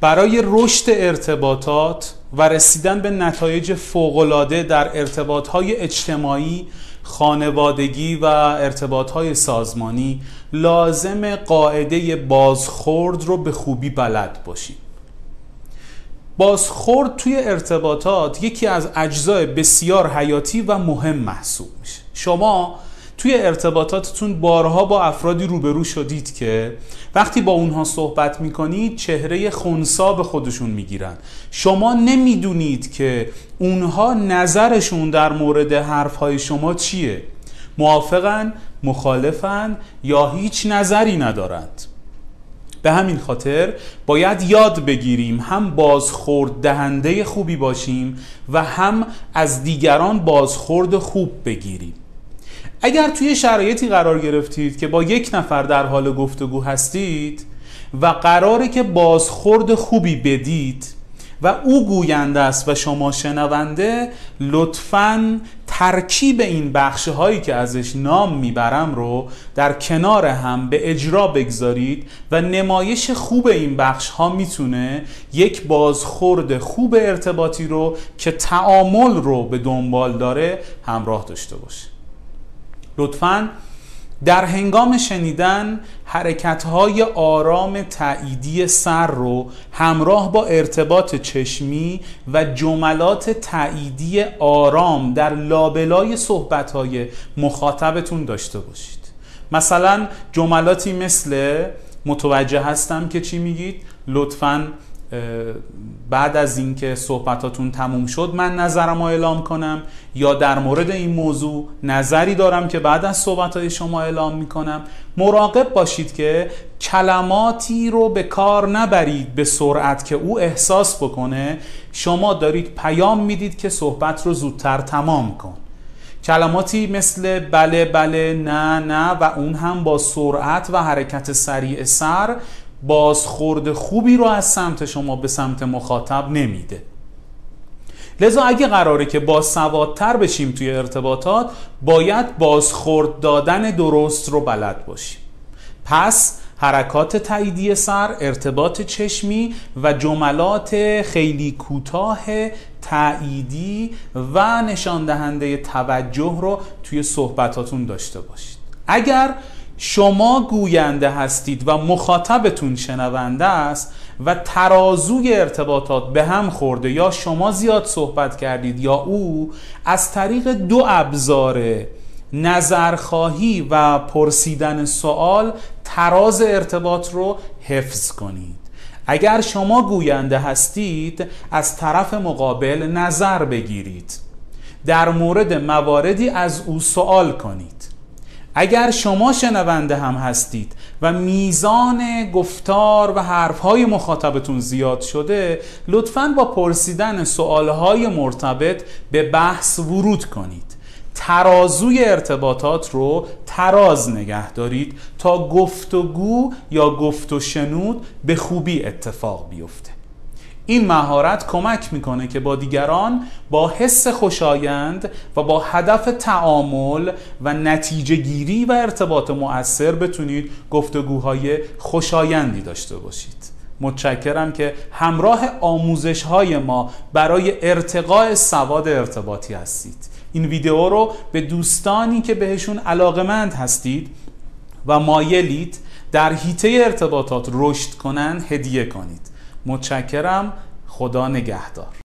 برای رشد ارتباطات و رسیدن به نتایج فوقالعاده در ارتباطهای اجتماعی خانوادگی و ارتباطهای سازمانی لازم قاعده بازخورد رو به خوبی بلد باشیم. بازخورد توی ارتباطات یکی از اجزای بسیار حیاتی و مهم محسوب میشه. شما توی ارتباطاتتون بارها با افرادی روبرو شدید که وقتی با اونها صحبت می‌کنید چهره خونسا به خودشون می‌گیرن. شما نمی‌دونید که اونها نظرشون در مورد حرفهای شما چیه. موافقن، مخالفن یا هیچ نظری ندارند. به همین خاطر باید یاد بگیریم هم بازخورد دهنده خوبی باشیم و هم از دیگران بازخورد خوب بگیریم. اگر توی شرایطی قرار گرفتید که با یک نفر در حال گفتگو هستید و قراره که بازخورد خوبی بدید و او گوینده است و شما شنونده لطفا ترکیب این بخش هایی که ازش نام می‌برم رو در کنار هم به اجرا بگذارید و نمایش خوب این بخش ها می‌تونه یک بازخورد خوب ارتباطی رو که تعامل رو به دنبال داره همراه داشته باشه. لطفاً. در هنگام شنیدن حرکتهای آرام تاییدی سر رو همراه با ارتباط چشمی و جملات تاییدی آرام در لابلای صحبتهای مخاطبتون داشته باشید. مثلا جملاتی مثل متوجه هستم که چی میگید؟ لطفاً بعد از اینکه صحبتاتون تموم شد من نظرم رو اعلام کنم یا در مورد این موضوع نظری دارم که بعد از صحبت شما اعلام می‌کنم. مراقب باشید که کلماتی رو به کار نبرید به سرعت که او احساس بکنه. شما دارید پیام می‌دید که صحبت رو زودتر تمام کن. کلماتی مثل بله بله نه نه و اون هم با سرعت و حرکت سریع سر بازخورد خوبی رو از سمت شما به سمت مخاطب نمیده. لذا اگه قراره که با سوادتر بشیم توی ارتباطات باید بازخورد دادن درست رو بلد باشیم. پس حرکات تاییدی سر ارتباط چشمی و جملات خیلی کوتاه تاییدی و نشان دهنده توجه رو توی صحبتاتون داشته باشید. اگر شما گوینده هستید و مخاطبتون شنونده است و ترازوی ارتباطات به هم خورده یا شما زیاد صحبت کردید یا او از طریق دو ابزار نظرخواهی و پرسیدن سوال تراز ارتباط رو حفظ کنید. اگر شما گوینده هستید از طرف مقابل نظر بگیرید. در مورد مواردی از او سوال کنید. اگر شما شنونده هم هستید و میزان گفتار و حرفهای مخاطبتون زیاد شده لطفا با پرسیدن سوالهای مرتبط به بحث ورود کنید. ترازوی ارتباطات رو تراز نگه دارید تا گفتگو یا گفت و شنود به خوبی اتفاق بیفته. این مهارت کمک می‌کنه که با دیگران با حس خوشایند و با هدف تعامل و نتیجه گیری و ارتباط مؤثر بتونید گفتگوهای خوشایندی داشته باشید. متشکرم که همراه آموزش های ما برای ارتقاء سواد ارتباطی هستید. این ویدیو رو به دوستانی که بهشون علاقمند هستید و مایلید در هیته ارتباطات رشد کنن هدیه کنید. متشکرم. خدا نگهدار.